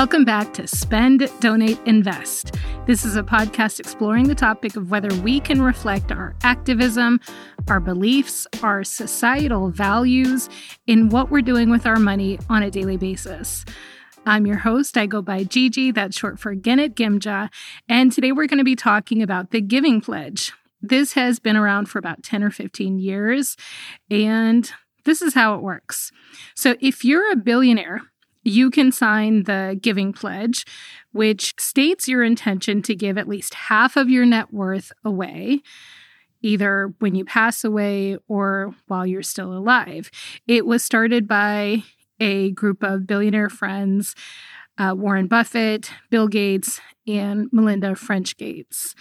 Welcome back to Spend, Donate, Invest. This is a podcast exploring the topic of whether we can reflect our activism, our beliefs, our societal values in what we're doing with our money on a daily basis. I'm your host. I go by Gigi, that's short for Genit Gimja, and today we're going to be talking about the Giving Pledge. This has been around for about 10 or 15 years, and this is how it works. So if you're a billionaire, you can sign the Giving Pledge, which states your intention to give at least half of your net worth away, either when you pass away or while you're still alive. It was started by a group of billionaire friends uh, Warren Buffett, Bill Gates, and Melinda French Gates.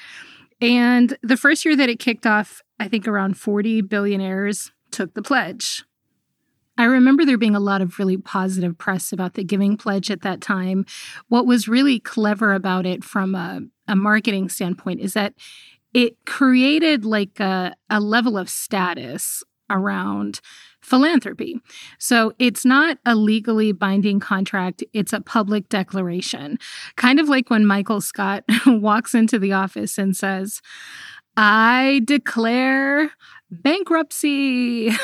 And the first year that it kicked off, I think around 40 billionaires took the pledge. I remember there being a lot of really positive press about the Giving Pledge at that time. What was really clever about it from a, a marketing standpoint is that it created like a, a level of status around philanthropy. So it's not a legally binding contract, it's a public declaration. Kind of like when Michael Scott walks into the office and says, I declare bankruptcy.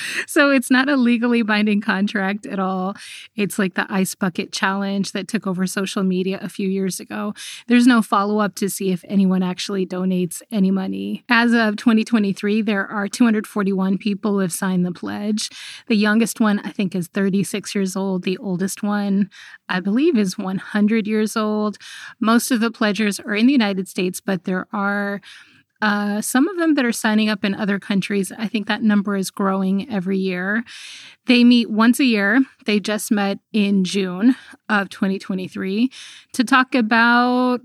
so it's not a legally binding contract at all. It's like the ice bucket challenge that took over social media a few years ago. There's no follow up to see if anyone actually donates any money. As of 2023, there are 241 people who have signed the pledge. The youngest one, I think, is 36 years old. The oldest one, I believe, is 100 years old. Most of the pledgers are in the United States, but there are uh, some of them that are signing up in other countries, I think that number is growing every year. They meet once a year. They just met in June of 2023 to talk about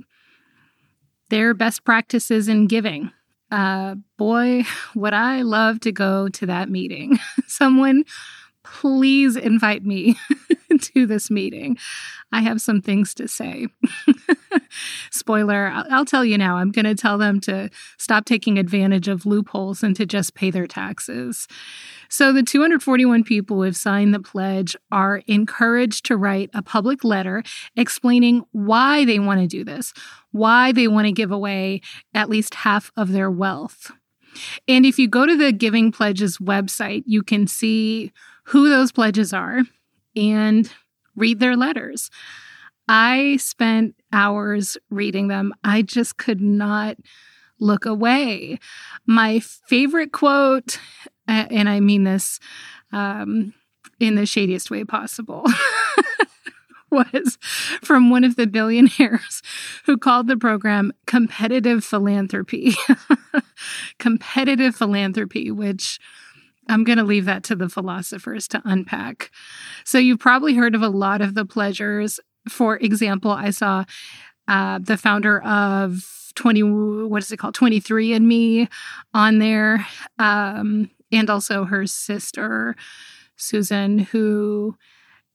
their best practices in giving. Uh, boy, would I love to go to that meeting. Someone please invite me to this meeting. I have some things to say. Spoiler, I'll, I'll, tell you now, I'm going to tell them to stop taking advantage of loopholes and to just pay their taxes. So, the 241 people who have signed the pledge are encouraged to write a public letter explaining why they want to do this, why they want to give away at least half of their wealth. And if you go to the Giving Pledges website, you can see who those pledges are and read their letters. I spent hours reading them. I just could not look away. My favorite quote, and I mean this um, in the shadiest way possible. was from one of the billionaires who called the program competitive philanthropy. competitive philanthropy, which I'm going to leave that to the philosophers to unpack. So, you've probably heard of a lot of the pledgers. For example, I saw uh, the founder of 20, what is it called? 23andMe on there, um, and also her sister, Susan, who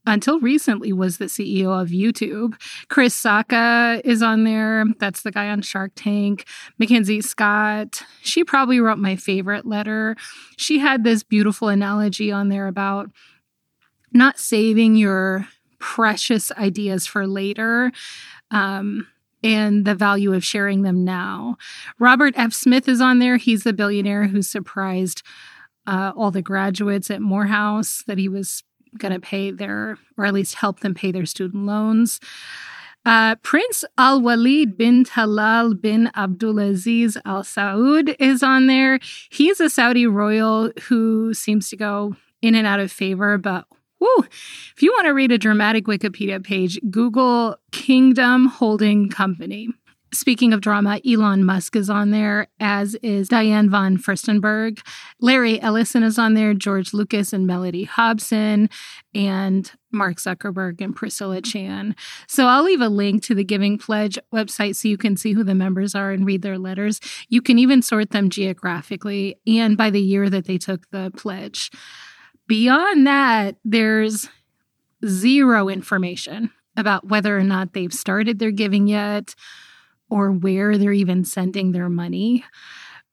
until recently was the CEO of YouTube. Chris Sacca is on there. That's the guy on Shark Tank. Mackenzie Scott. She probably wrote my favorite letter. She had this beautiful analogy on there about not saving your precious ideas for later. Um, and the value of sharing them now. Robert F. Smith is on there. He's the billionaire who surprised uh, all the graduates at Morehouse that he was going to pay their, or at least help them pay their student loans. Uh, Prince Al Walid bin Talal bin Abdulaziz Al Saud is on there. He's a Saudi royal who seems to go in and out of favor, but whoo, if you want to read a dramatic Wikipedia page, Google Kingdom Holding Company. Speaking of drama, Elon Musk is on there, as is Diane von Furstenberg. Larry Ellison is on there, George Lucas and Mellody Hobson, and Mark Zuckerberg and Priscilla Chan. So I'll leave a link to the Giving Pledge website so you can see who the members are and read their letters. You can even sort them geographically and by the year that they took the pledge. Beyond that, there's zero information about whether or not they've started their giving yet or where they're even sending their money.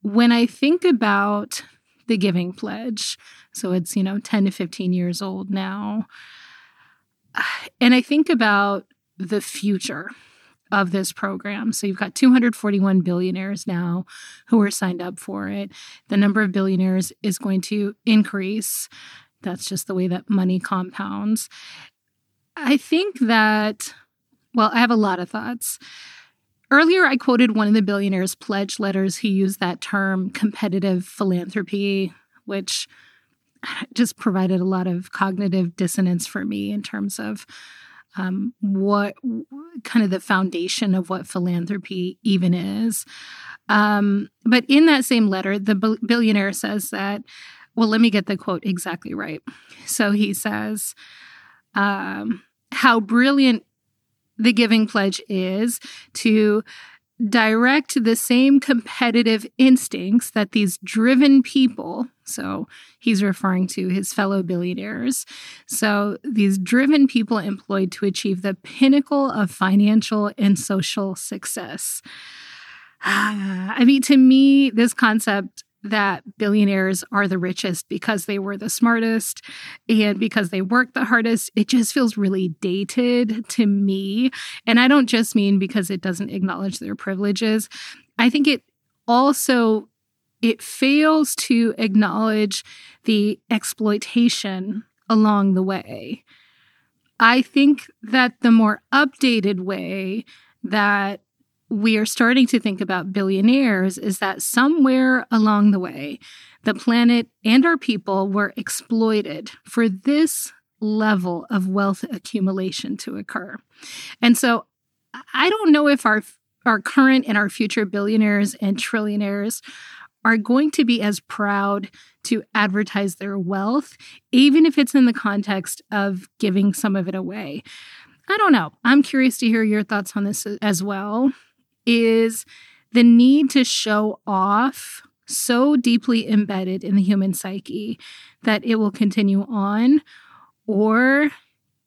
When I think about the Giving Pledge, so it's, you know, 10 to 15 years old now, and I think about the future of this program. So you've got 241 billionaires now who are signed up for it. The number of billionaires is going to increase. That's just the way that money compounds. I think that, well, I have a lot of thoughts. Earlier, I quoted one of the billionaires' pledge letters. He used that term competitive philanthropy, which just provided a lot of cognitive dissonance for me in terms of um, what kind of the foundation of what philanthropy even is. Um, but in that same letter, the billionaire says that, well, let me get the quote exactly right. So he says, um, how brilliant the Giving Pledge is to direct the same competitive instincts that these driven people, so he's referring to his fellow billionaires, so these driven people employed to achieve the pinnacle of financial and social success. I mean, to me, this concept that billionaires are the richest because they were the smartest and because they worked the hardest. It just feels really dated to me. And i don't just mean because it doesn't acknowledge their privileges. I think it also it fails to acknowledge the exploitation along the way. I think that the more updated way that we are starting to think about billionaires is that somewhere along the way, the planet and our people were exploited for this level of wealth accumulation to occur. And so I don't know if our our current and our future billionaires and trillionaires are going to be as proud to advertise their wealth, even if it's in the context of giving some of it away. I don't know. I'm curious to hear your thoughts on this as well is the need to show off so deeply embedded in the human psyche that it will continue on? Or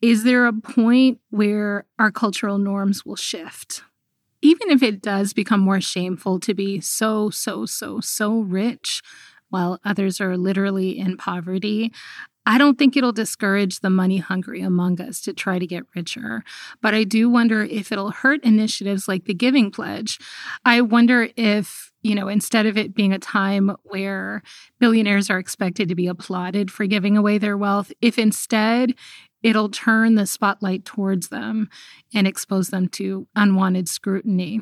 is there a point where our cultural norms will shift? Even if it does become more shameful to be so, so, so, so rich while others are literally in poverty, I don't think it'll discourage the money hungry among us to try to get richer, but I do wonder if it'll hurt initiatives like the Giving Pledge. I wonder if, you know, instead of it being a time where billionaires are expected to be applauded for giving away their wealth, if instead it'll turn the spotlight towards them and expose them to unwanted scrutiny.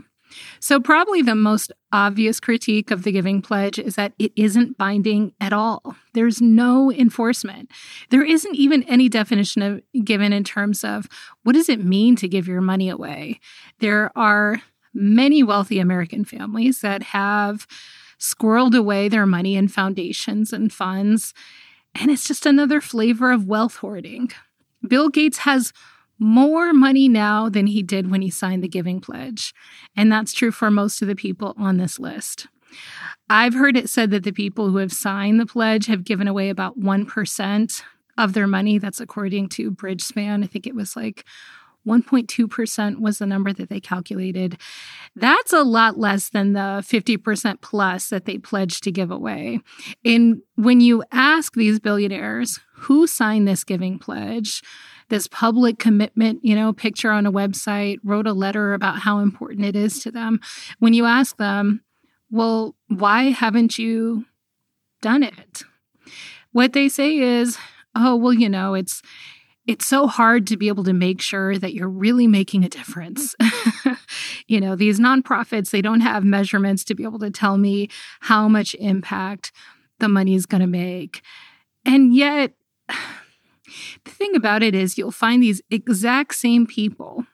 So, probably the most obvious critique of the Giving Pledge is that it isn't binding at all. There's no enforcement. There isn't even any definition of given in terms of what does it mean to give your money away. There are many wealthy American families that have squirreled away their money in foundations and funds, and it's just another flavor of wealth hoarding. Bill Gates has more money now than he did when he signed the Giving Pledge. And that's true for most of the people on this list. I've heard it said that the people who have signed the pledge have given away about 1% of their money. That's according to Bridgespan. I think it was like 1.2% was the number that they calculated. That's a lot less than the 50% plus that they pledged to give away. And when you ask these billionaires who signed this giving pledge, this public commitment, you know, picture on a website, wrote a letter about how important it is to them. When you ask them, well, why haven't you done it? What they say is, oh, well, you know, it's it's so hard to be able to make sure that you're really making a difference. you know, these nonprofits, they don't have measurements to be able to tell me how much impact the money is going to make. And yet, the thing about it is, you'll find these exact same people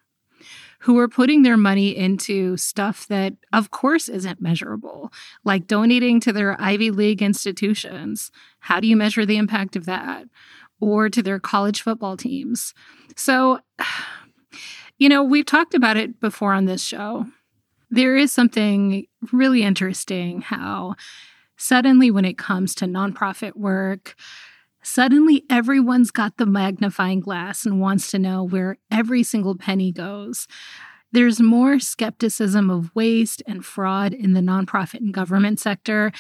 who are putting their money into stuff that, of course, isn't measurable, like donating to their Ivy League institutions. How do you measure the impact of that? Or to their college football teams. So, you know, we've talked about it before on this show. There is something really interesting how suddenly, when it comes to nonprofit work, Suddenly, everyone's got the magnifying glass and wants to know where every single penny goes. There's more skepticism of waste and fraud in the nonprofit and government sector.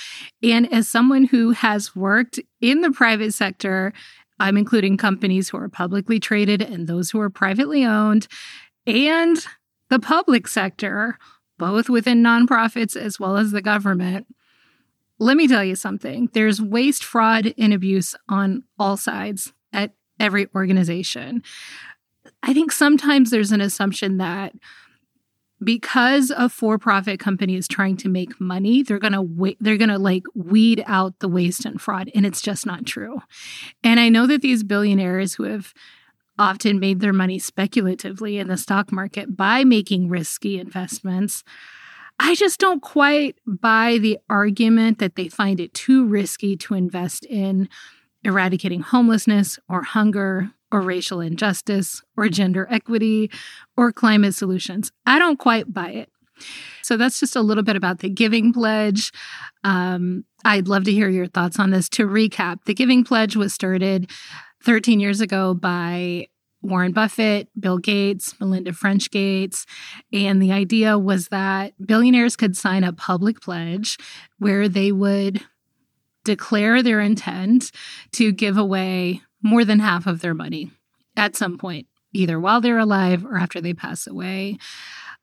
And as someone who has worked in the private sector, I'm including companies who are publicly traded and those who are privately owned, and the public sector, both within nonprofits as well as the government. Let me tell you something there's waste, fraud, and abuse on all sides at every organization. I think sometimes there's an assumption that because a for-profit company is trying to make money they're going to wait they're going to like weed out the waste and fraud and it's just not true and i know that these billionaires who have often made their money speculatively in the stock market by making risky investments i just don't quite buy the argument that they find it too risky to invest in eradicating homelessness or hunger or racial injustice or gender equity or climate solutions. I don't quite buy it. So that's just a little bit about the Giving Pledge. Um, I'd love to hear your thoughts on this. To recap, the Giving Pledge was started 13 years ago by Warren Buffett, Bill Gates, Melinda French Gates. And the idea was that billionaires could sign a public pledge where they would declare their intent to give away more than half of their money at some point, either while they're alive or after they pass away.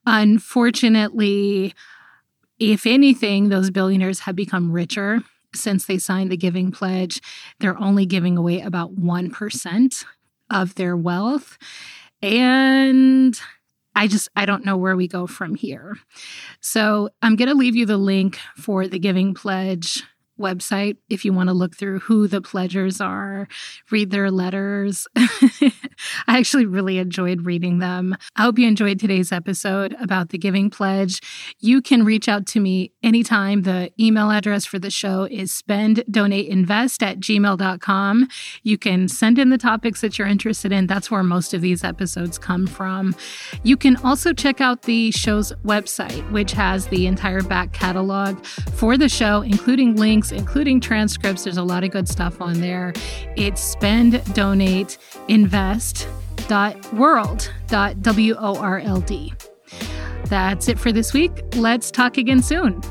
Unfortunately, if anything, those billionaires have become richer since they signed the Giving Pledge. They're only giving away about 1% of their wealth. And I just I don't know where we go from here. So, I'm going to leave you the link for the Giving Pledge website if you want to look through who the pledgers are, read their letters. I actually really enjoyed reading them. I hope you enjoyed today's episode about the Giving Pledge. You can reach out to me anytime. The email address for the show is spenddonateinvest at gmail.com. You can send in the topics that you're interested in. That's where most of these episodes come from. You can also check out the show's website, which has the entire back catalog for the show, including links links, including transcripts. There's a lot of good stuff on there. It's spend, donate, invest dot world dot w o r l d. That's it for this week. Let's talk again soon.